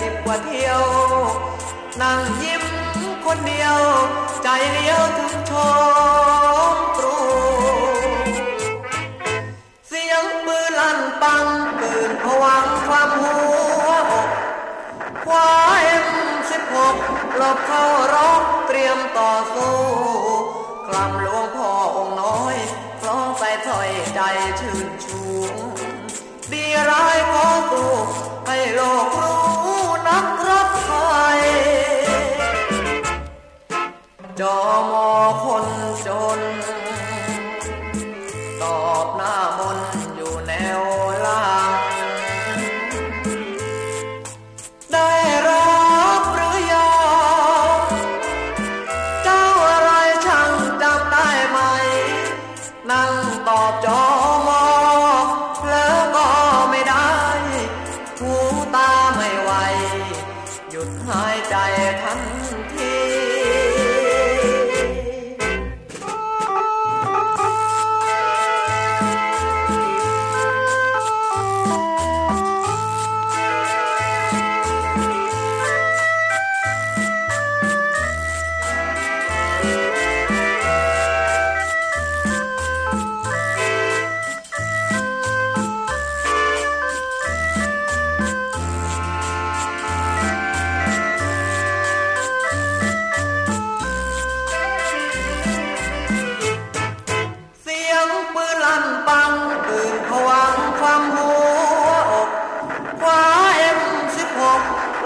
สิบกว่าเที่ยว นั่งยิ้มคนเดียว ใจเดียวถึงชมตรูเสียงปืนลั่นปังตื่นผวังความหัวอกคว้าเอ็มสิบหกหลบเข้ารบเตรียมต่อสู้กลำหลวงพ่อองค์น้อยพร้อมไปถอยใจชื่นชูดีร้ายขอสู้ให้โลกรู้ จอมอคนจน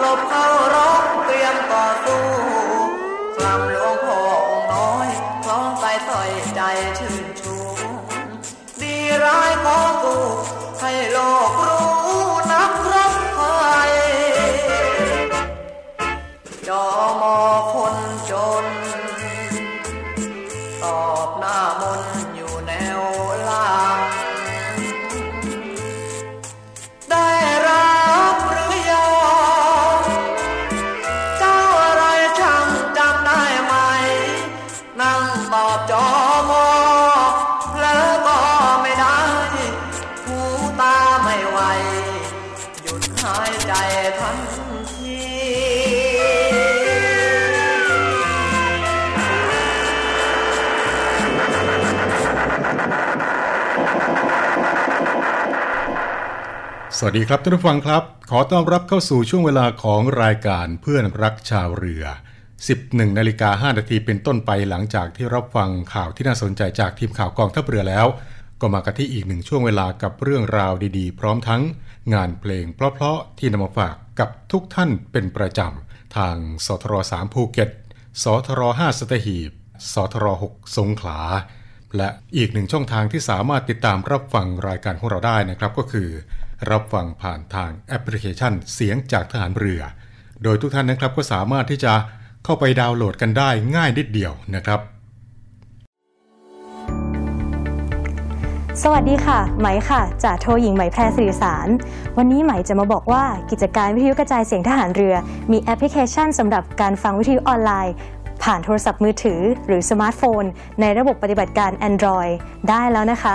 ลบเข้ารบเตรียมต่อสู้ วัสดีครับท่านผู้ฟังครับ ขอต้อนรับเข้าสู่ช่วงเวลาของรายการเพื่อนรักชาวเรือ 11นาฬิกา5นาทีเป็นต้นไปหลังจากที่รับฟังข่าวที่น่าสนใจจากทีมข่าวกองทัพเรือแล้ว ก็มากันที่อีกหนึ่งช่วงเวลากับเรื่องราวดีๆ พร้อมทั้งงานเพลงเพราะๆที่นำมาฝากกับทุกท่านเป็นประจำทางสทร3ภูเก็ตสทร5สตหีบสทร6สงขลาและอีกหนึ่งช่องทางที่สามารถติดตามรับฟังรายการของเราได้นะครับก็คือ รับฟังผ่านทางแอปพลิเคชันเสียงจากทหารเรือ โดยทุกท่านนะครับก็สามารถที่จะเข้าไปดาวน์โหลดกันได้ง่ายนิดเดียวนะครับ สวัสดีค่ะ ไหมค่ะจ่าโทหญิงไหมแพรสื่อสาร วันนี้ไหมจะมาบอกว่ากิจการวิทยุกระจายเสียงทหารเรือ มีแอปพลิเคชันสำหรับการฟังวิทยุออนไลน์ผ่านโทรศัพท์มือถือหรือสมาร์ทโฟน ในระบบปฏิบัติการ Android ได้แล้วนะคะ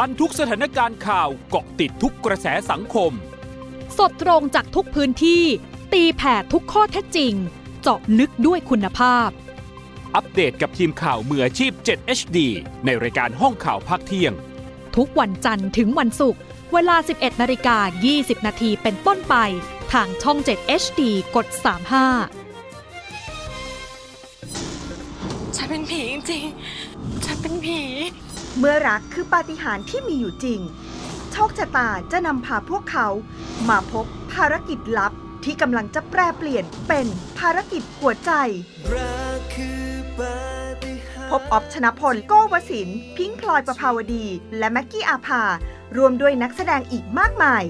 ทันทุกสถานการณ์ข่าวเกาะติดทุกกระแสสังคม สดตรงจากทุกพื้นที่ ตีแผ่ทุกข้อเท็จจริง เจาะลึกด้วยคุณภาพ อัปเดตกับทีมข่าวมืออาชีพ 7 HD ในรายการห้องข่าวภาคเที่ยง ทุกวันจันทร์ถึงวันศุกร์เวลา 11นาฬิกา20 นาทีเป็นต้นไป ทางช่อง 7 HD กด 35 ฉันเป็นผีจริงๆ ฉันเป็นผี เมื่อรักคือปาฏิหาริย์ที่มีอยู่จริง โชคชะตาจะนำพาพวกเขามาพบภารกิจลับที่กำลังจะแปรเปลี่ยนเป็นภารกิจหัวใจ พบออฟชนะพล โก้วสินทร์พิงค์พลอยประภาวดี และแม็กกี้อาภารวมด้วยนักแสดงอีกมากมาย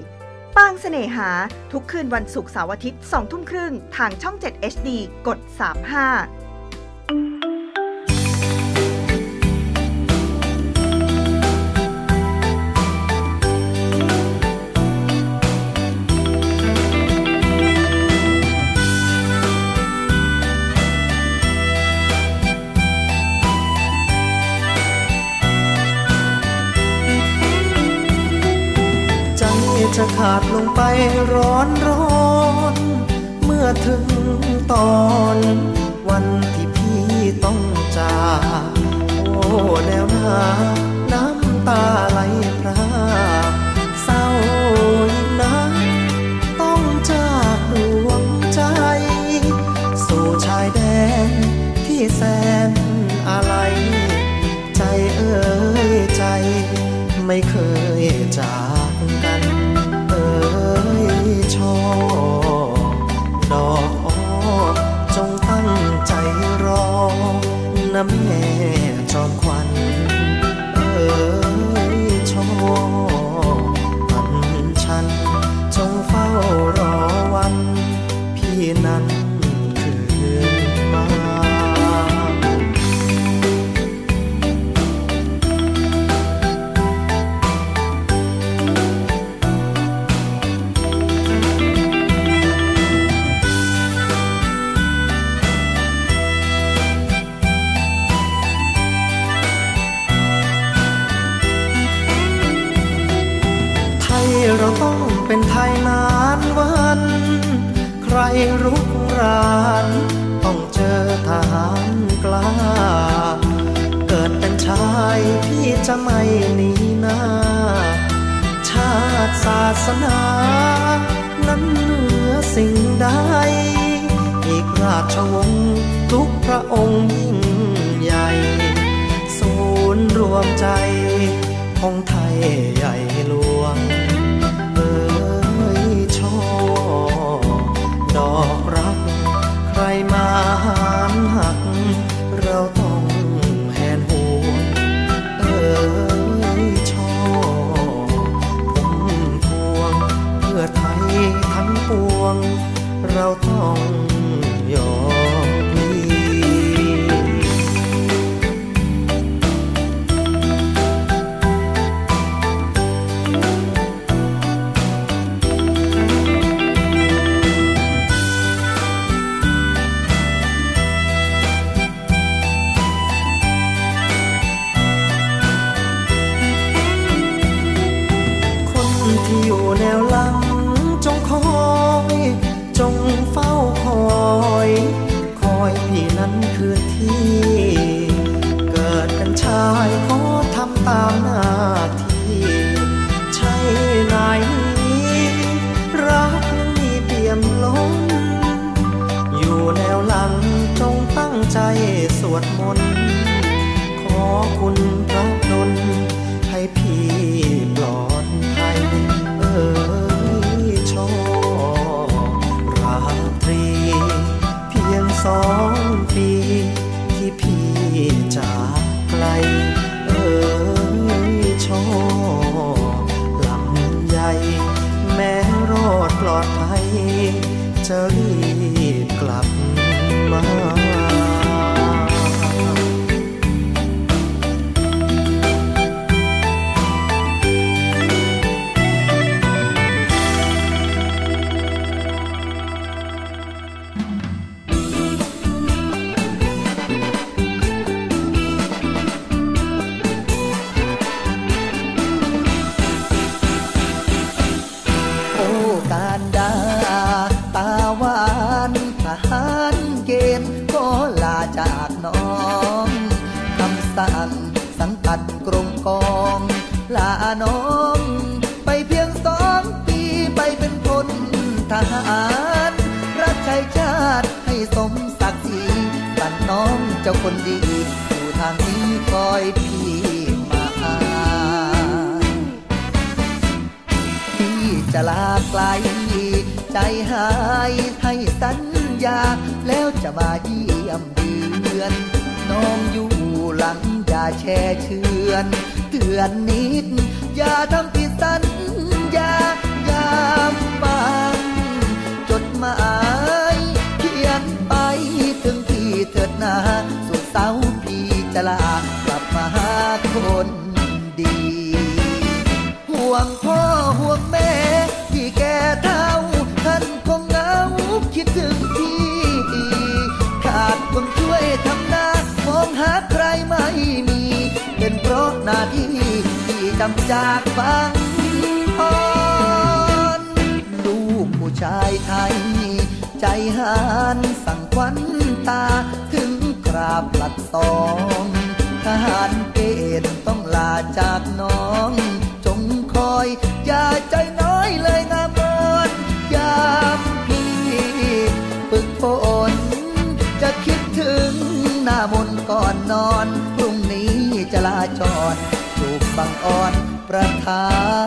ปางเสน่หา ทุกคืนวันศุกร์เสาร์อาทิตย์2ทุ่มครึ่ง ทางช่อง 7 HD กด 35 จะขาดลงไปร้อนร้อน เมื่อถึงตอน วันที่พี่ต้องจากโอ้แนวหน้าน้ำตาไหลพราก กรานต้องเจอทหารกล้า เกิดเป็นชายพี่จะไม่หนีหน้า ชาติศาสนา นั้นเหนือสิ่งใด อีกราชวงศ์ทุกพระองค์ยิ่งใหญ่ ศูนย์รวมใจของไทยใหญ่หลวง ประทับ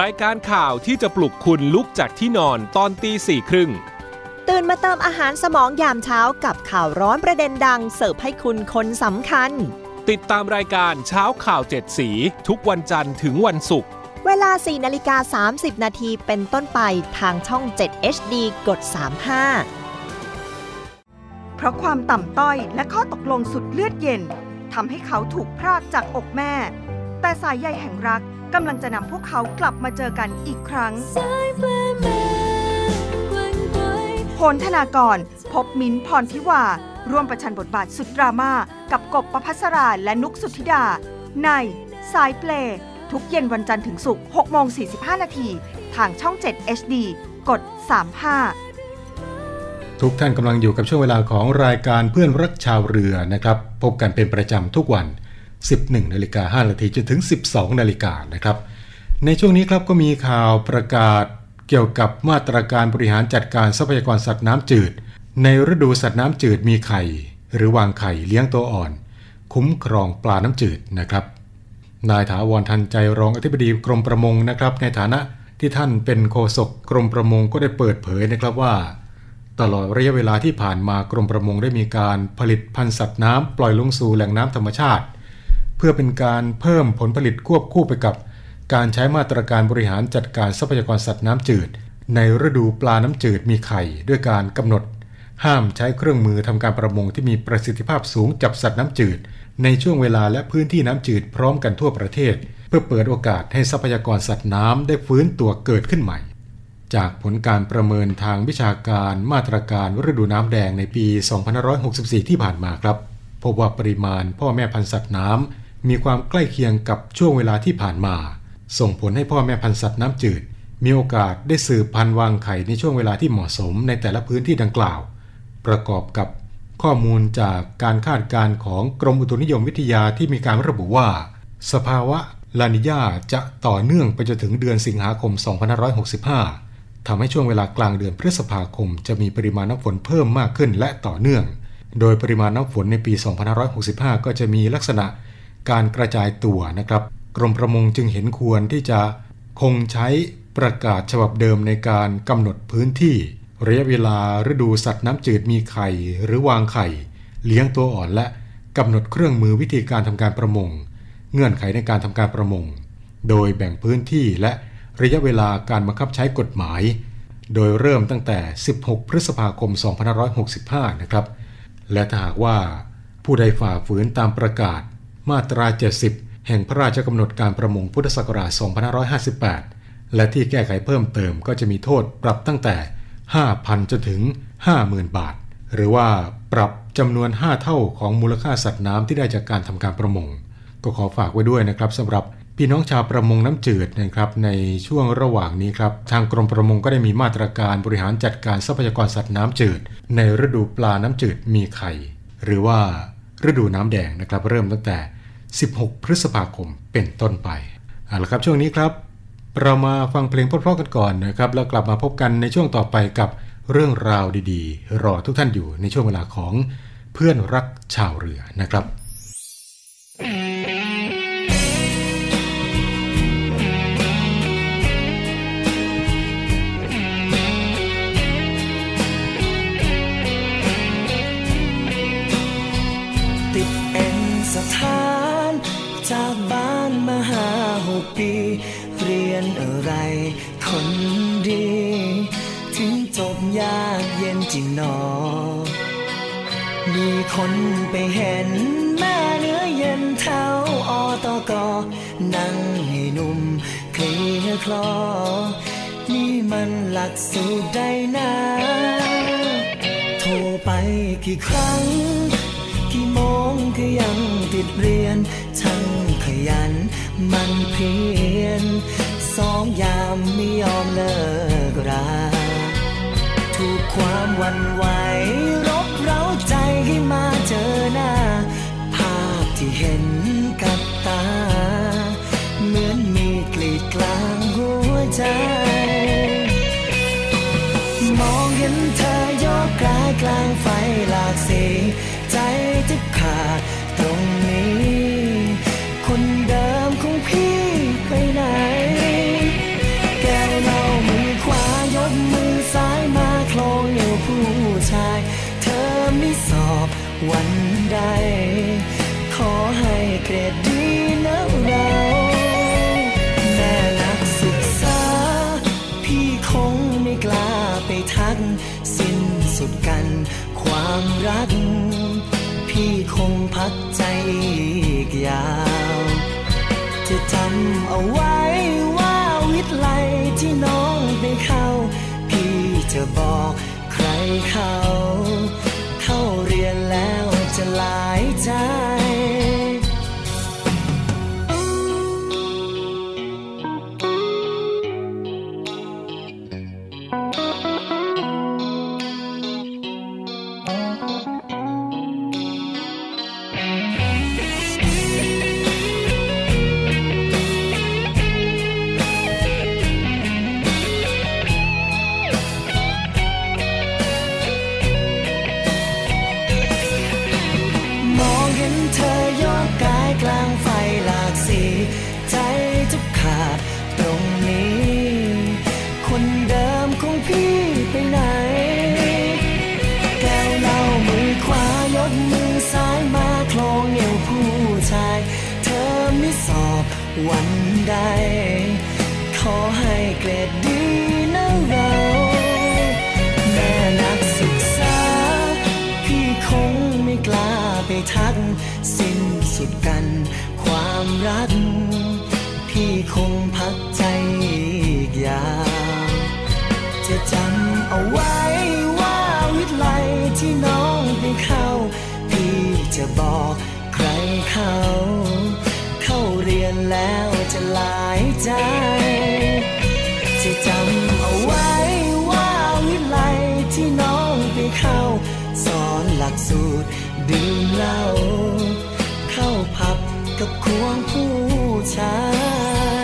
รายการข่าวที่จะปลุกคุณลุกจากที่นอนตอนตีสี่ครึ่ง ตื่นมาเติมอาหารสมองยามเช้ากับข่าวร้อนประเด็นดัง เสิร์ฟให้คุณคนสำคัญ ติดตามรายการเช้าข่าวเจ็ดสี ทุกวันจันทร์ถึงวันศุกร์ เวลา 4นาฬิกา 30 นาทีเป็นต้นไปทางช่อง 7 HD กด 35 เพราะความต่ำต้อยและข้อตกลงสุดเลือดเย็นทำให้เขาถูกพรากจากอกแม่ แต่สายใยแห่งรัก กำลังจะนำพวกเขากลับมาเจอกันอีกครั้งโหนธนากร พบมิ้นท์พรทิวา ร่วมประชันบทบาทสุดดราม่ากับกบประพัสราและนุกสุทธิดา ใน สายเพลย์ทุกเย็นวันจันทร์ถึงศุกร์6โมง45 นาทีทางช่อง 7 HD กด 35 ทุกท่านกำลังอยู่กับช่วงเวลาของรายการเพื่อนรักชาวเรือนะครับ พบกันเป็นประจำทุกวัน 11นาฬิกา5นาทีจนถึง 12นาฬิกานะครับ ในช่วงนี้ครับก็มีข่าวประกาศเกี่ยวกับมาตรการบริหารจัดการทรัพยากรสัตว์น้ำจืด ในฤดูสัตว์น้ำจืดมีไข่ หรือวางไข่เลี้ยงตัวอ่อน คุ้มครองปลาน้ำจืดนะครับ นายถาวรทันใจรองอธิบดีกรมประมงนะครับ ในฐานะที่ท่านเป็นโฆษกกรมประมงก็ได้เปิดเผยนะครับว่า ตลอดระยะเวลาที่ผ่านมากรมประมงได้มีการผลิตพันธุ์สัตว์น้ำปล่อยลงสู่แหล่งน้ำธรรมชาติ เพื่อเป็นการเพิ่มผลผลิตควบคู่ไปกับ การใช้มาตรการบริหารจัดการทรัพยากรสัตว์น้ำจืด ในฤดูปลาน้ำจืดมีไข่ ด้วยการกำหนด ห้ามใช้เครื่องมือทำการประมงที่มีประสิทธิภาพสูงจับสัตว์น้ำจืด ในช่วงเวลาและพื้นที่น้ำจืดพร้อมกันทั่วประเทศ เพื่อเปิดโอกาสให้ทรัพยากรสัตว์น้ำได้ฟื้นตัวเกิดขึ้นใหม่ จากผลการประเมินทางวิชาการมาตรการฤดูน้ำแดงในปี 2564 ที่ผ่านมาครับพบว่าปริมาณพ่อแม่พันธุ์สัตว์น้ำ มีความใกล้เคียงกับช่วงเวลาที่ผ่านมา ส่งผลให้พ่อแม่พันธุ์สัตว์น้ำจืด มีโอกาสได้สืบพันธุ์วางไข่ในช่วงเวลาที่เหมาะสมในแต่ละพื้นที่ดังกล่าว ประกอบกับข้อมูลจากการคาดการณ์ของกรมอุตุนิยมวิทยาที่มีการระบุว่า สภาวะลานิญาจะต่อเนื่องไปจนถึงเดือนสิงหาคม 2565 ทำให้ช่วงเวลากลางเดือนพฤษภาคม จะมีปริมาณน้ำฝนเพิ่มมากขึ้นและต่อเนื่อง โดยปริมาณน้ำฝนในปี 2565 ก็จะมีลักษณะ การกระจายตัวนะครับ กรมประมงจึงเห็นควรที่จะคงใช้ประกาศฉบับเดิมในการกำหนดพื้นที่ระยะเวลาฤดูสัตว์น้ำจืดมีไข่หรือวางไข่ เลี้ยงตัวอ่อนและกำหนดเครื่องมือวิธีการทำการประมง เงื่อนไขในการทำการประมง โดยแบ่งพื้นที่และระยะเวลาการบังคับใช้กฎหมาย โดยเริ่มตั้งแต่ 16 พฤษภาคม 2565 นะครับ และถ้าหากว่าผู้ใดฝ่าฝืนตามประกาศ มาตรา 70 แห่งพระราชกำหนดการประมงพุทธศักราช 2558 และที่แก้ไขเพิ่มเติมก็จะมีโทษปรับตั้งแต่ 5,000 จนถึง 50,000 บาท หรือว่าปรับจำนวน 5 เท่าของมูลค่าสัตว์น้ำที่ได้จากการทำการประมง ก็ขอฝากไว้ด้วยนะครับสำหรับพี่น้องชาวประมงน้ำจืดนะครับในช่วงระหว่างนี้ครับทางกรมประมงก็ได้มีมาตรการบริหารจัดการทรัพยากรสัตว์น้ำจืด ในฤดูปลาน้ำจืดมีไข่ หรือว่าฤดูน้ำแดงนะครับเริ่มตั้งแต่ 16 พฤษภาคมเป็นต้นไปเอาละครับช่วงนี้ครับ เรามาฟังเพลงเพราะๆกันก่อนนะครับ แล้วกลับมาพบกันในช่วงต่อไปกับเรื่องราวดีๆ รอทุกท่านอยู่ในช่วงเวลาของเพื่อนรักชาวเรือนะครับ ยนอะไร คนดี ถึงจบยากเย็นจริงหนอ มีคนไปเห็นแม่เนื้อเย็นแถวอตกนั่งให้หนุ่มเคลียคลอ นี่มันหลักสูตรใดนะโทรไปกี่ครั้ง กี่โมงก็ยังติดเรียนช่างขยันมันเพียร สองยามไม่ยอมเลิกราถูกความวันไหวรบเร้าใจให้มาเจอหน้า ภาพที่เห็นกับตา เหมือนมีกลีดกลางหัวใจ วันใด ขอให้เกรดดีนะเราแม่นักศึกษา พี่คงไม่กล้าไปทัก สิ้นสุดกันความรัก พี่คงพักใจอีกยาว จะจำเอาไว้ว่าวิทย์ไลที่น้องไปเข้า พี่จะบอกใครเขา สุดกัน ความรัก พี่คงพักใจอีกยาว จะจำเอาไว้ว่าวิทยาลัยที่น้องไปเข้า พี่จะบอกใครเขาเข้าเรียนแล้วจะหลายใจ จะจำเอาไว้ว่าวิทยาลัยที่น้องไปเข้า สอนหลักสูตรดื่มเหล้า กับควงผู้ชาย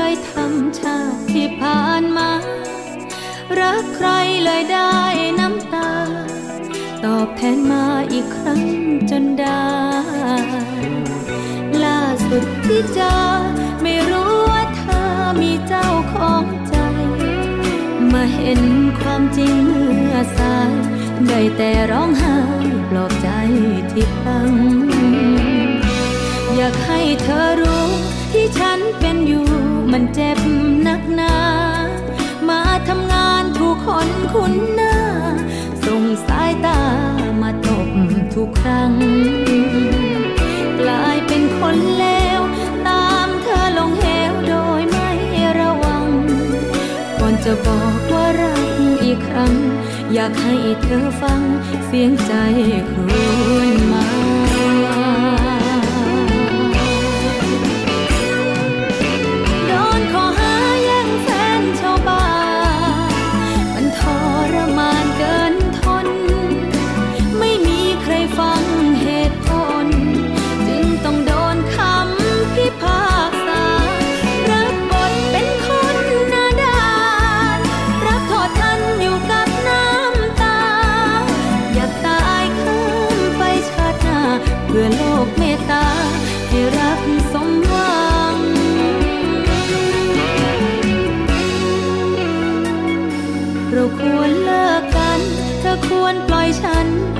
เคยทำชาติที่ผ่านมา รักใครเลยได้น้ำตา ตอบแทนมาอีกครั้งจนได้ ล่าสุดที่เจอไม่รู้ว่าเธอมีเจ้าของใจ มาเห็นความจริงเมื่อสายได้แต่ร้องไห้ปลอบใจที่พังอยากให้เธอรู้ที่ฉันเป็นอยู่ มันเจ็บนักหนา มาทำงานถูกคนคุ้นหน้า ส่งสายตามาตบทุกครั้ง กลายเป็นคนเลว ตามเธอลงเหวโดยไม่ระวัง ก่อนจะบอกว่ารักอีกครั้ง อยากให้เธอฟังเสียงใจครวญมา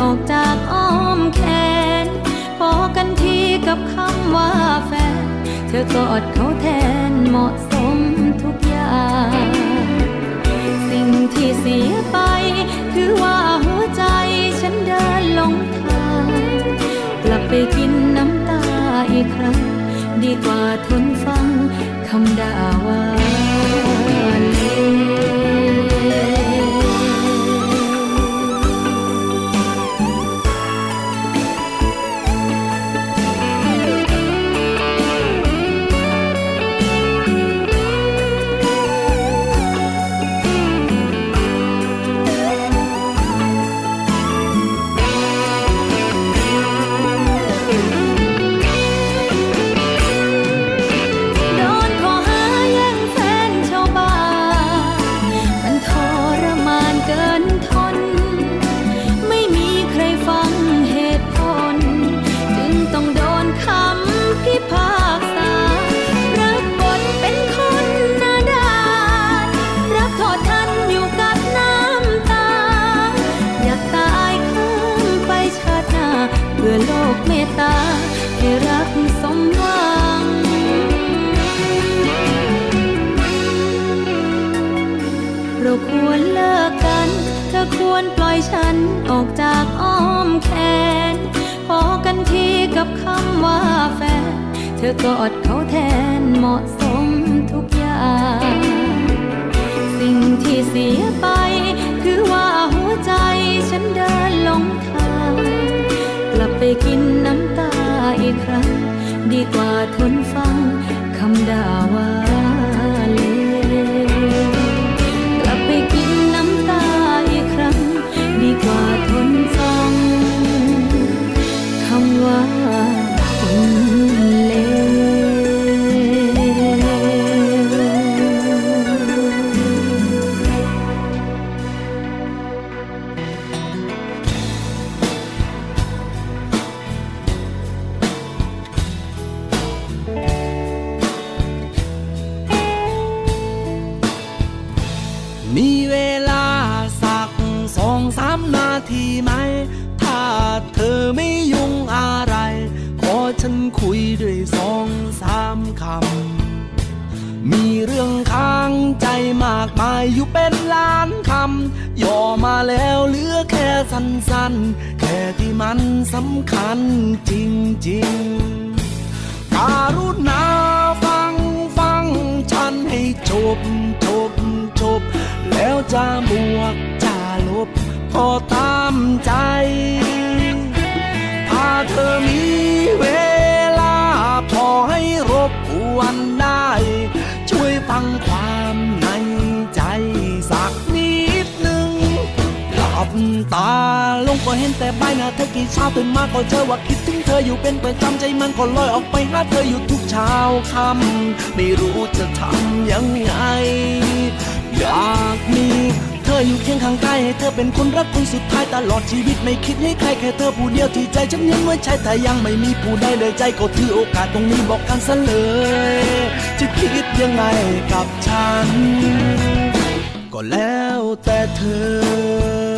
ออกจากอ้อมแขนพอกันทีกับคำว่าแฟน เธอกอดเขาแทนเหมาะสมทุกอย่าง สิ่งที่เสียไป คือว่าหัวใจฉันเดินลงทาง กลับไปกินน้ำตาอีกครั้ง ดีกว่าทนฟังคำด่าว่า อยฉันอกจากอ้อมแขน พอกันทีกับคำว่าแฟน เธอกอดเขาแทนเหมาะสมทุกอย่าง สิ่งที่เสียไป คือว่าหัวใจฉันเดินหลงทาง กลับไปกินน้ำตาอีกครั้ง ดีกว่าทนฟังคำด่าว่า ยังไว้ใช่แต่ยังไม่มีผู้ใดเลยใจก็ถือโอกาสตรงนี้บอกกันซะเลย จะคิดยังไงกับฉัน ก็แล้วแต่เธอ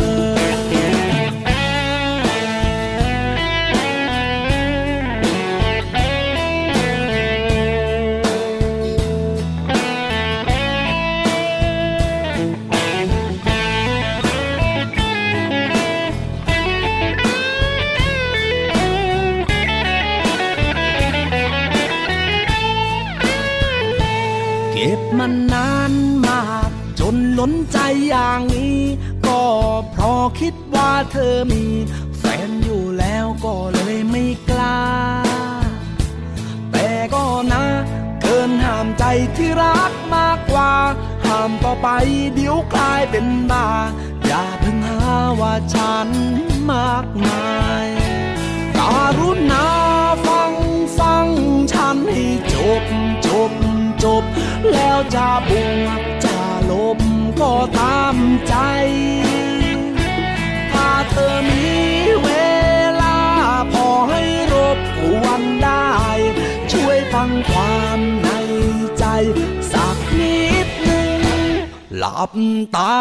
ล้นใจอย่างนี้ ก็เพราะคิดว่าเธอมี แฟนอยู่แล้วก็เลยไม่กล้า แต่ก็นะ เกินห้ามใจที่รักมากกว่า ห้ามต่อไปเดี๋ยวกลายเป็นบ้า อย่าเพิ่งหาว่าฉันมากมายการุณาฟังฟังฉันให้จบจบจบ แล้วจะบวกจะ ลบก็ตามใจ ถ้าเธอมีเวลาพอให้รบกวนได้ ช่วยฟังความในใจ สักนิดหนึ่งหลับตา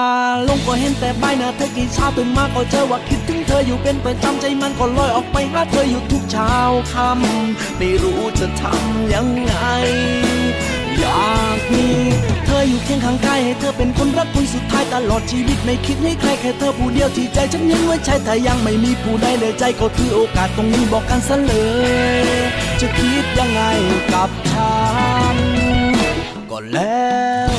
ลงก็เห็นแต่ใบหน้าเธอกี่เช้าตื่นมาก็เจอว่าคิดถึงเธออยู่เป็นประจำใจมันก็ลอยออกไปหาเธออยู่ทุกเช้าค่ำไม่รู้จะทำยังไง อยาก มี เธออยู่เคียงข้างกายให้เธอเป็นคนรักคนสุดท้ายตลอดชีวิตไม่คิดให้ใครแค่เธอผู้เดียวที่ใจฉันยังไว้ใช้แต่ยังไม่มีผู้ใดเลยใจก็ถือโอกาสตรงนี้บอกกันซะเลย จะคิดยังไงกับฉันก็แล้ว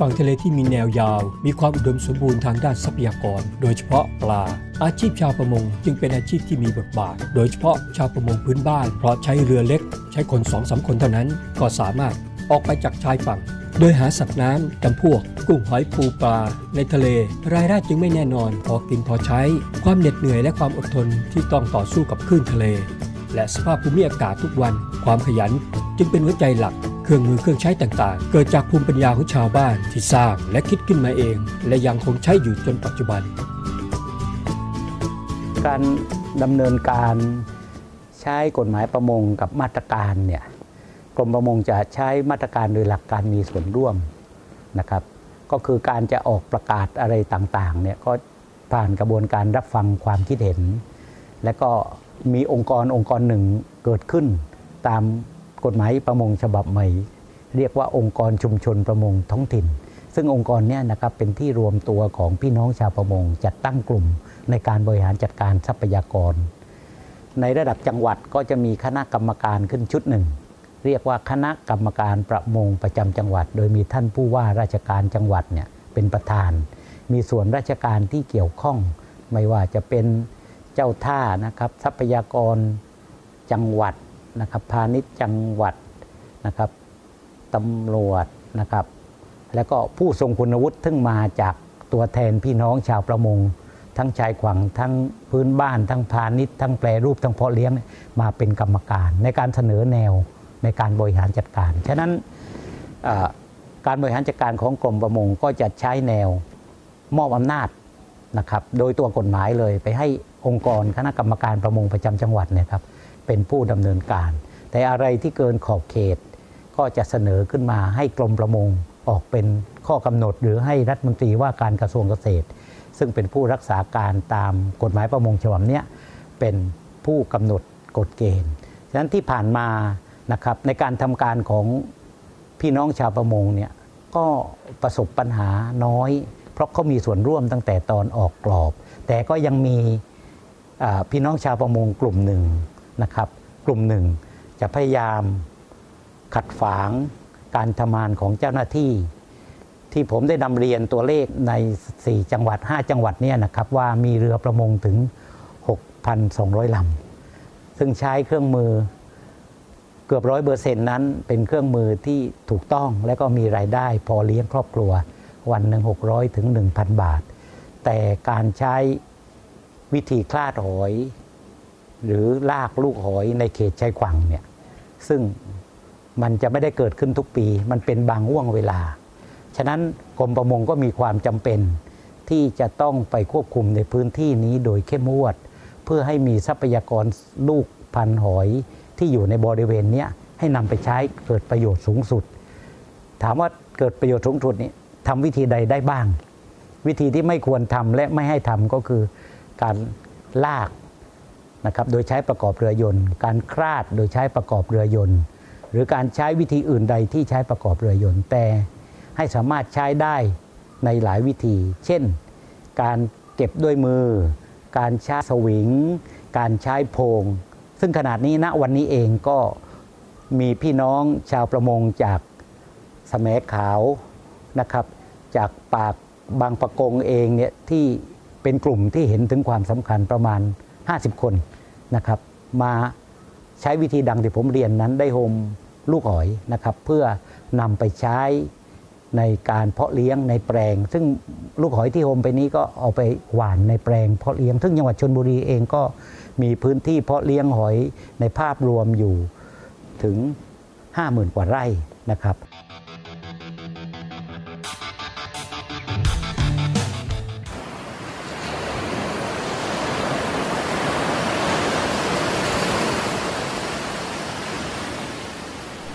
ฝั่งทะเลที่มีแนวยาว มีความอุดมสมบูรณ์ทางด้านทรัพยากร โดยเฉพาะปลา อาชีพชาวประมงจึงเป็นอาชีพที่มีบทบาท โดยเฉพาะชาวประมงพื้นบ้าน เพราะใช้เรือเล็ก ใช้คนสองสาคนเท่านั้น ก็สามารถออกไปจากชายฝั่ง โดยหาสัตว์น้ำจำพวก กุ้งหอยปูปลา ในทะเล รายได้จึงไม่แน่นอน พอกินพอใช้ ความเหน็ดเหนื่อยและความอดทนที่ต้องต่อสู้กับคลื่นทะเล และสภาพภูมิอากาศทุกวัน ความขยันจึงเป็นหัวใจหลัก เครื่องมือเครื่องใช้ต่างๆ เกิดจากภูมิปัญญาของชาวบ้านที่สร้างและคิดขึ้นมาเอง และยังคงใช้อยู่จนปัจจุบัน การดำเนินการใช้กฎหมายประมงกับมาตรการเนี่ยกรมประมงจะใช้มาตรการโดยหลักการมีส่วนร่วมนะครับ ก็คือการจะออกประกาศอะไรต่างๆเนี่ยก็ผ่านกระบวนการรับฟังความคิดเห็น และก็มีองค์กรองค์กรหนึ่งเกิดขึ้นตาม กฎหมายประมงฉบับใหม่ เรียกว่าองค์กรชุมชนประมงท้องถิ่น ซึ่งองค์กรเนี้นะครับเป็นที่รวมตัวของพี่น้องชาวประมงจัดตั้งกลุ่มในการบริหารจัดการทรัพยากร ในระดับจังหวัดก็จะมีคณะกรรมการขึ้นชุดหนึ่ง เรียกว่าคณะกรรมการประมงประจำจังหวัด โดยมีท่านผู้ว่าราชการจังหวัดเนี่ยเป็นประธาน มีส่วนราชการที่เกี่ยวข้อง ไม่ว่าจะเป็นเจ้าท่านะครับทรัพยากรจังหวัด นะครับพาณิชย์จังหวัดนะครับตำรวจนะครับ แล้วก็ผู้ทรงคุณวุฒิซึ่งมาจากตัวแทนพี่น้องชาวประมง ทั้งชายขวังทั้งพื้นบ้าน ทั้งพาณิชย์ทั้งแปรรูปทั้งเพาะเลี้ยงมาเป็นกรรมการ ในการเสนอแนวในการบริหารจัดการ ฉะนั้นการบริหารจัดการของกรมประมงก็จะใช้แนวมอบอำนาจนะครับ โดยตัวกฎหมายเลยไปให้องค์กรคณะกรรมการประมงประจำจังหวัดเนี่ยครับ เป็นผู้ดำเนินการ แต่อะไรที่เกินขอบเขต ก็จะเสนอขึ้นมาให้กรมประมงออกเป็นข้อกำหนด หรือให้รัฐมนตรีว่าการกระทรวงเกษตร ซึ่งเป็นผู้รักษาการตามกฎหมายประมงฉบับนี้เป็นผู้กำหนดกฎเกณฑ์ฉะนั้นที่ผ่านมานะครับในการทำการของพี่น้องชาวประมงเนี่ยก็ประสบปัญหาน้อย เพราะเขามีส่วนร่วมตั้งแต่ตอนออกกรอบ แต่ก็ยังมีพี่น้องชาวประมงกลุ่มหนึ่ง นะครับ กลุ่มหนึ่งจะพยายามขัดฝางการทำงานของเจ้าหน้าที่ ที่ผมได้นำเรียนตัวเลขใน 4 จังหวัด 5 จังหวัดเนี่ยนะครับว่ามีเรือประมงถึง 6,200ลำซึ่งใช้เครื่องมือเกือบร้อยเปอร์เซ็นต์นั้นเป็นเครื่องมือที่ถูกต้องและก็มีรายได้พอเลี้ยงครอบครัววันหนึ่ง600 ถึง 1,000 บาท แต่การใช้วิธีคลาดหอย หรือลากลูกหอยในเขตชายฝั่งเนี่ยซึ่งมันจะไม่ได้เกิดขึ้นทุกปี มันเป็นบางห่วงเวลา ฉะนั้นกรมประมงก็มีความจำเป็นที่จะต้องไปควบคุมในพื้นที่นี้โดยเข้มงวด เพื่อให้มีทรัพยากรลูกพันหอยที่อยู่ในบริเวณนี้ให้นำไปใช้เกิดประโยชน์สูงสุด ถามว่าเกิดประโยชน์สูงสุดนี้ทำวิธีใดได้บ้าง วิธีที่ไม่ควรทำและไม่ให้ทำก็คือการลาก นะครับโดยใช้ประกอบเรือยนต์ การคลาดโดยใช้ประกอบเรือยนต์ หรือการใช้วิธีอื่นใดที่ใช้ประกอบเรือยนต์ แต่ให้สามารถใช้ได้ในหลายวิธี เช่น การเก็บด้วยมือ การใช้สวิง การใช้โพง ซึ่งขนาดนี้ณวันนี้เองก็มีพี่น้องชาวประมงจากสมขาวนะครับ จากปากบางประกงเองเนี่ยที่เป็นกลุ่มที่เห็นถึงความสำคัญประมาณ 50 คนนะครับมาใช้วิธีดังที่ผมเรียนนั้นได้โฮมลูกหอยนะครับเพื่อนำไปใช้ในการเพาะเลี้ยงในแปลง ซึ่งลูกหอยที่โฮมไปนี้ก็เอาไปหว่านในแปลงเพาะเลี้ยง ซึ่งจังหวัดชนบุรีเองก็มีพื้นที่เพาะเลี้ยงหอยในภาพรวมอยู่ถึง 50,000 กว่าไร่นะครับ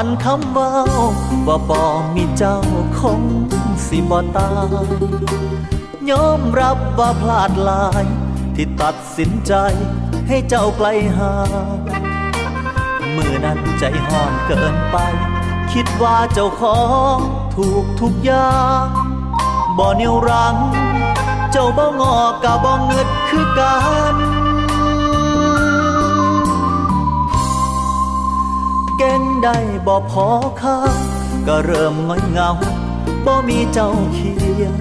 ขอถอนคำเว่าว่าบ่มีเจ้าคงสิบ่ตายยอมรับว่าพลาดหลาย ที่ตัดสินใจให้เจ้าไกลห่างมือนั้นใจห่อนเกินไป คิดว่าเจ้าของถูกทุกอย่างบ่เนียวรัง เจ้าบ่งอกกะบ่เงึดคือกัน เก่งได้บ่พอค่าก็เริ่มง่อยเงาบ่มีเจ้าเคียง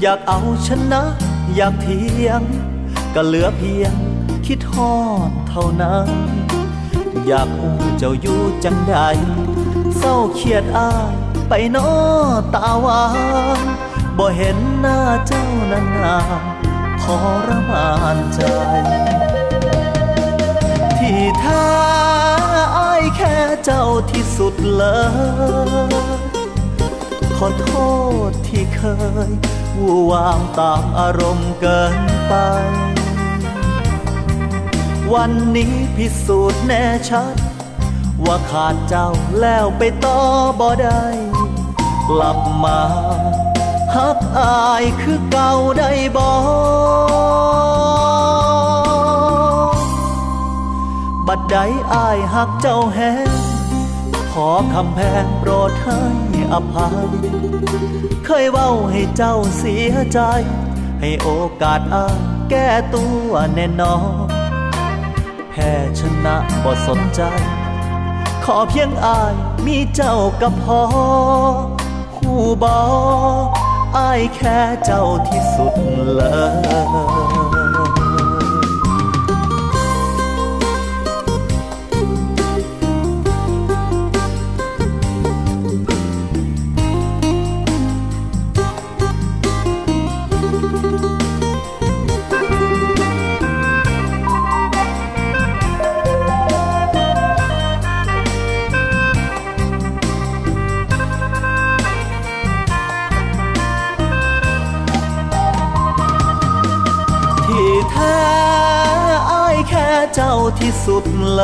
อยากเอาชนะ อยากเทียง ก็เหลือเพียงคิดฮอดเท่านั้น อยากอู้เจ้าอยู่จังใดเศร้าเครียดอายไปนอตาวานบ่เห็นหน้าเจ้านานๆทรมานใจ ที่แท้อายแค่เจ้าที่สุดเลย ขอโทษที่เคยวู่วามตามอารมณ์เกินไป วันนี้พิสูจน์แน่ชัด ว่าขาดเจ้าแล้วไปต่อบ่ได้กลับมาฮักอายคือเก่าได้บ่ บัดใดอายหักเจ้าแฮงขอคำแพงโปรดให้อภัย เคยเว้าให้เจ้าเสียใจ ให้โอกาสอ้ายแก้ตัวแน่นอนแพ้ชนะบ่สนใจ ขอเพียงอายมีเจ้ากับพอหูบออายแค่เจ้าที่สุดเลย ที่สุดเล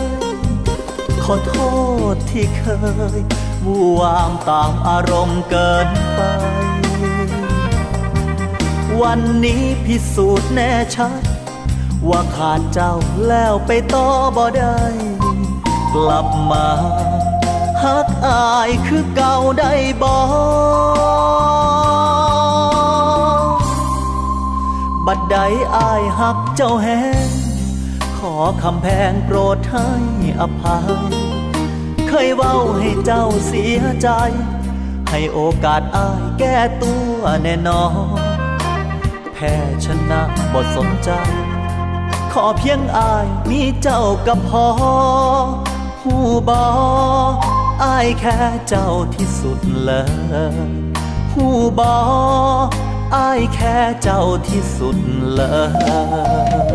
ย ขอโทษที่เคยวู่วามตามอารมณ์เกินไป วันนี้พิสูจน์แน่ชัด ว่าขาดเจ้าแล้วไปต่อบ่ได้ กลับมาฮักอายคือเก่าได้บ่บัดใดอายหักเจ้าแฮ อคำแพงโปรดให้อภัย เคยเว้าให้เจ้าเสียใจ ให้โอกาสอายแก้ตัวแน่นอน แพ้ชนะบ่สนใจ ขอเพียงอายมีเจ้ากับพอ หูบออายแค่เจ้าที่สุดเลยหูบออายแค่เจ้าที่สุดเลย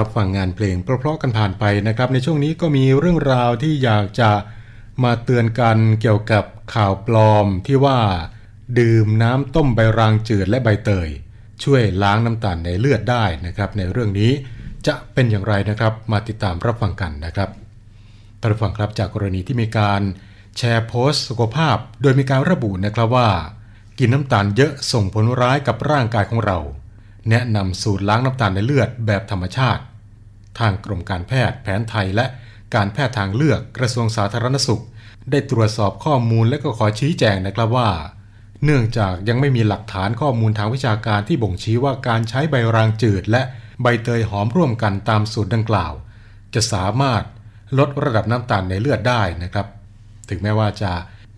รับฟังงานเพลงเพราะๆกันผ่านไปนะครับ ในช่วงนี้ก็มีเรื่องราวที่อยากจะมาเตือนกันเกี่ยวกับข่าวปลอมที่ว่า ดื่มน้ำต้มใบรางจืดและใบเตย ช่วยล้างน้ำตาลในเลือดได้นะครับ ในเรื่องนี้จะเป็นอย่างไรนะครับมาติดตามรับฟังกันนะครับท่านผู้ฟังครับจากกรณีที่มีการแชร์โพสต์สุขภาพ โดยมีการระบุนะครับว่า กินน้ำตาลเยอะส่งผลร้ายกับร่างกายของเรา แนะนำสูตรล้างน้ำตาลในเลือดแบบธรรมชาติ ทางกรมการแพทย์แผนไทยและการแพทย์ทางเลือกกระทรวงสาธารณสุข ได้ตรวจสอบข้อมูลและก็ขอชี้แจงนะครับว่า เนื่องจากยังไม่มีหลักฐานข้อมูลทางวิชาการที่บ่งชี้ว่าการใช้ใบรางจืด และใบเตยหอมร่วมกันตามสูตรดังกล่าว จะสามารถลดระดับน้ำตาลในเลือดได้นะครับ ถึงแม้ว่าจะ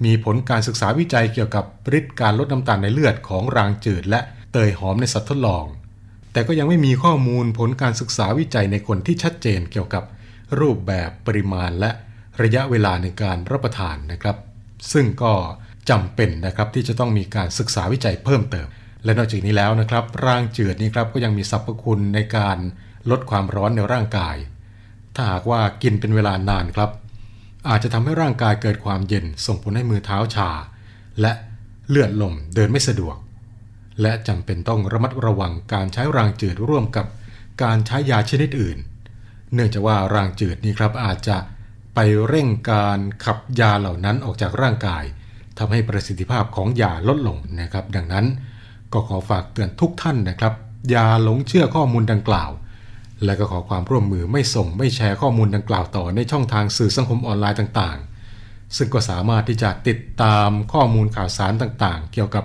มีผลการศึกษาวิจัยเกี่ยวกับฤทธิ์การลดน้ำตาลในเลือดของรางจืด และเตยหอมในสัตว์ทดลอง แต่ก็ยังไม่มีข้อมูลผลการศึกษาวิจัยในคนที่ชัดเจนเกี่ยวกับรูปแบบปริมาณและระยะเวลาในการรับประทานนะครับ ซึ่งก็จำเป็นนะครับที่จะต้องมีการศึกษาวิจัยเพิ่มเติม และนอกจากนี้แล้วนะครับร่างจืดนี้ครับก็ยังมีสรรพคุณในการลดความร้อนในร่างกาย ถ้าหากว่ากินเป็นเวลานานครับ อาจจะทำให้ร่างกายเกิดความเย็นส่งผลให้มือเท้าชา และเลือดลมเดินไม่สะดวก และจำเป็นต้องระมัดระวังการใช้รางจืดร่วมกับการใช้ยาชนิดอื่น เนื่องจากว่ารางจืดนี้ครับอาจจะไปเร่งการขับยาเหล่านั้นออกจากร่างกายทำให้ประสิทธิภาพของยาลดลงนะครับ ดังนั้นก็ขอฝากเตือนทุกท่านนะครับอย่าหลงเชื่อข้อมูลดังกล่าว และก็ขอความร่วมมือไม่ส่งไม่แชร์ข้อมูลดังกล่าวต่อในช่องทางสื่อสังคมออนไลน์ต่างๆ ซึ่งก็สามารถที่จะติดตามข้อมูลข่าวสารต่างๆ เกี่ยวกับ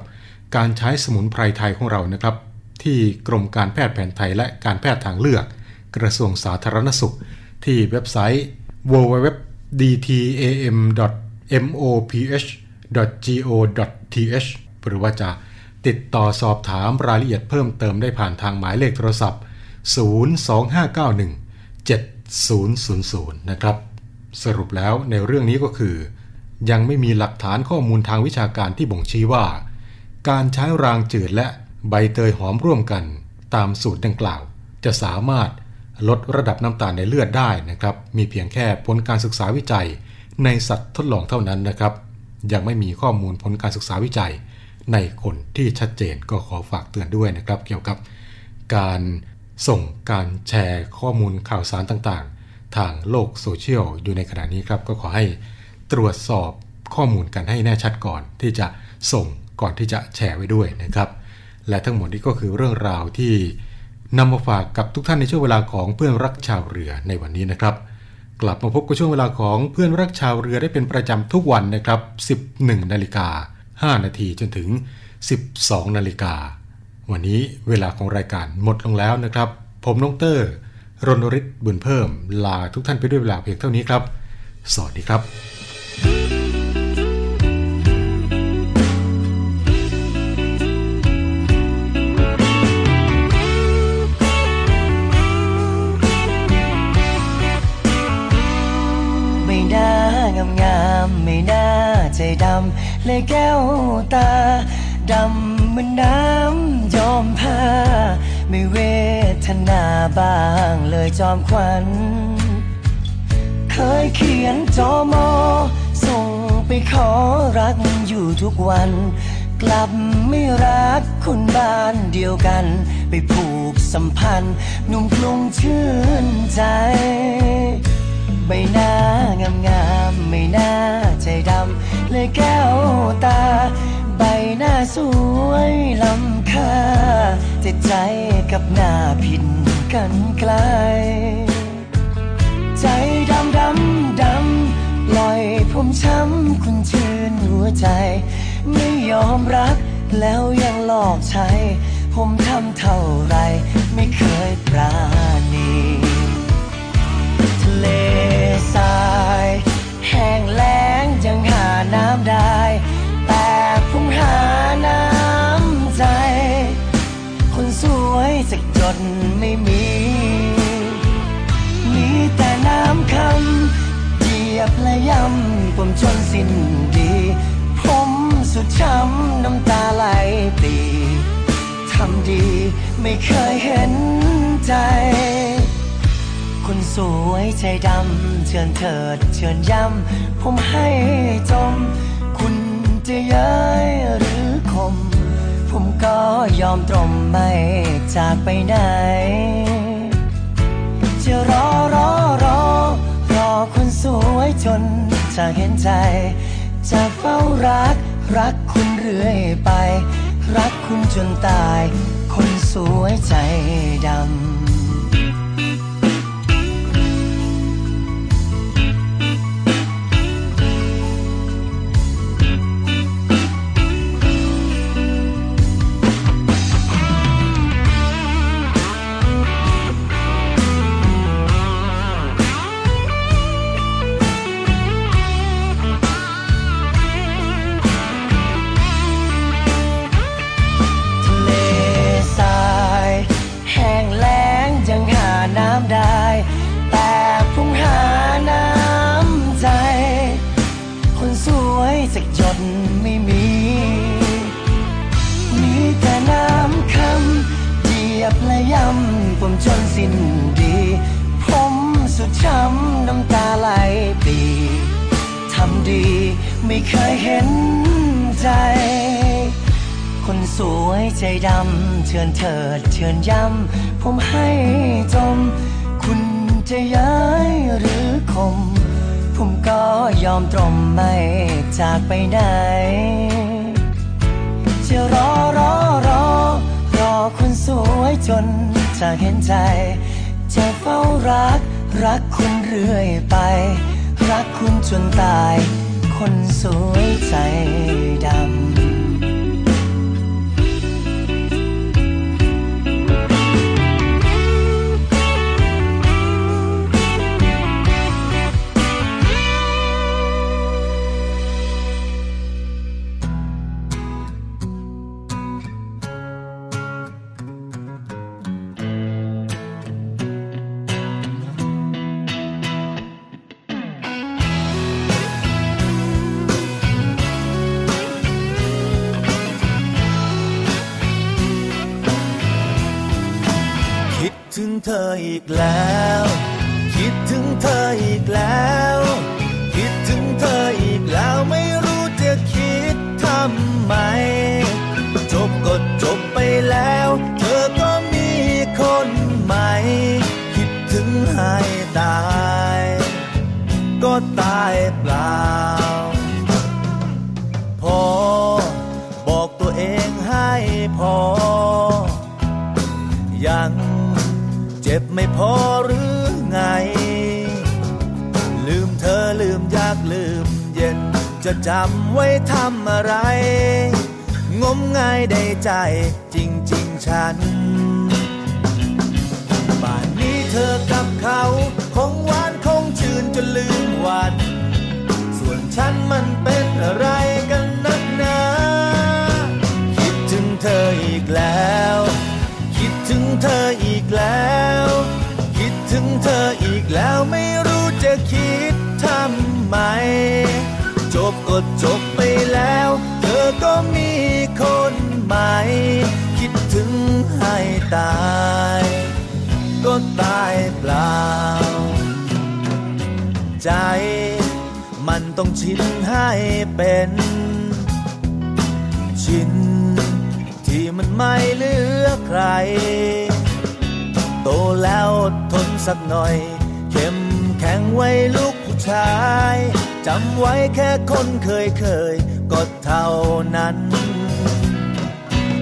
การใช้สมุนไพรไทยของเรานะครับ ที่กรมการแพทย์แผนไทยและการแพทย์ทางเลือก กระทรวงสาธารณสุข ที่เว็บไซต์ www.dtam.moph.go.th หรือว่าจะติดต่อสอบถามรายละเอียดเพิ่มเติมได้ผ่านทางหมายเลขโทรศัพท์ 02591 7000 นะครับ สรุปแล้วในเรื่องนี้ก็คือ ยังไม่มีหลักฐานข้อมูลทางวิชาการที่บ่งชี้ว่า การใช้รางจืดและใบเตยหอมร่วมกันตามสูตรดังกล่าว จะสามารถลดระดับน้ำตาลในเลือดได้นะครับ มีเพียงแค่ผลการศึกษาวิจัย ในสัตว์ทดลองเท่านั้นนะครับ ยังไม่มีข้อมูลผลการศึกษาวิจัย ในคนที่ชัดเจนก็ขอฝากเตือนด้วยนะครับ เกี่ยวกับการส่งการแชร์ข้อมูลข่าวสารต่างๆ ทางโลกโซเชียลอยู่ในขณะนี้ครับ ก็ขอให้ตรวจสอบข้อมูลกันให้แน่ชัดก่อนที่จะส่ง ก่อนที่จะแชร์ไว้ด้วยนะครับ และทั้งหมดนี้ก็คือเรื่องราวที่นำมาฝากกับทุกท่านในช่วงเวลาของเพื่อนรักชาวเรือในวันนี้นะครับ กลับมาพบกับช่วงเวลาของเพื่อนรักชาวเรือได้เป็นประจำทุกวันนะครับ 11นาฬิกา5นาทีจนถึง 12นาฬิกาวันนี้เวลาของรายการหมดลงแล้วนะครับ ผมน้องเตอร์รณฤทธิ์บุญเพิ่ม ลาทุกท่านไปด้วยเวลาเพียงเท่านี้ครับ สวัสดีครับ งามงามไม่น่าใจดำเลยแก้วตาดำเหมือนน้ำยอมผ้า ไม่เวทนาบ้างเลยจอมขวัญ เคยเขียนจอมอ ส่งไปขอรักอยู่ทุกวัน กลับไม่รักคนบ้านเดียวกัน ไปผูกสัมพันธ์หนุ่มกรุงชื่นใจ ใบหน้างามงามไม่น่าใจดำเลยแก้วตา ใบหน้าสวยล้ำค่าแต่ใจกับหน้าผิดกันไกล ใจดำดำดำลอยผมช้ำคุณชื่นหัวใจ ไม่ยอมรักแล้วยังหลอกใช้ผผมทำเท่าไร ไม่เคยปราณีทะเล ทราย แห้งแล้งยังหาน้ำได้ แต่ผมหาน้ำใจ คนสวยสักหยดไม่มี มีแต่น้ำคำเหยียบและย้ำผมจนสิ้นดี ผมสุดช้ำน้ำตาไหลปรีทำดีไม่เคยเห็นใจ คนสวยใจดำเชิญเถิดเชิญย้ำผมให้จม คุณจะย้ายหรือคม ผมก็ยอมตรมไม่จากไปไหน จะรอรอรอ รอคนสวยจนจะเห็นใจ จะเฝ้ารัก รักคุณเรื่อยไป รักคุณจนตาย คนสวยใจดำ ถึงเธออีกแล้ว คิดถึงเธออีกแล้ว คิดถึงเธออีกแล้วไม่รู้จะคิดทำไม จบก็จบไปแล้ว เธอก็มีคนใหม่ คิดถึงให้ตาย ก็ตายเปล่า จะจำไว้ทำอะไร งมงายได้ใจจริง ๆ ฉัน ป่านนี้เธอกับเขาคงหวานคงชื่นจนลืมวัน ส่วนฉันมันเป็นอะไรกันนักหนา คิดถึงเธออีกแล้ว คิดถึงเธออีกแล้ว คิดถึงเธออีกแล้วไม่รู้จะคิดทำไม จบก็จบไปแล้ว เธอก็มีคนใหม่ คิดถึงให้ตาย ก็ตายเปล่า ใจมันต้องชินให้เป็น ชินที่มันไม่เหลือใคร โตแล้วทนสักหน่อย เข้มแข็งไว้ลูกผู้ชาย จำไว้แค่คนเคยเคยก็เท่านั้น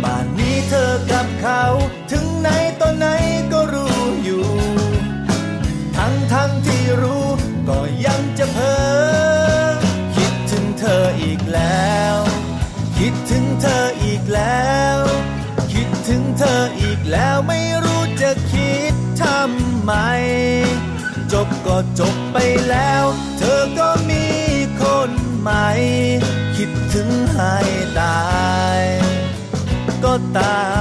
บ้านนี้เธอกับเขา ถึงไหนตอนไหนก็รู้อยู่ ทั้งทั้งที่รู้ก็ยังจะเพ้อคิดถึงเธออีกแล้ว คิดถึงเธออีกแล้ว คิดถึงเธออีกแล้วไม่รู้จะคิดทำไม จบก็จบไปแล้ว cantar.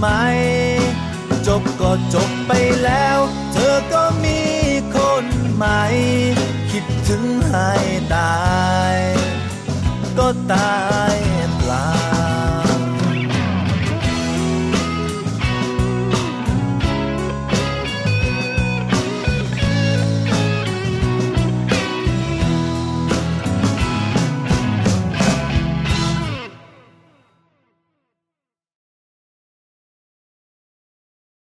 ไม จบก็จบไปแล้ว เธอก็มีคนใหม่ คิดถึงให้ตาย ก็ตาย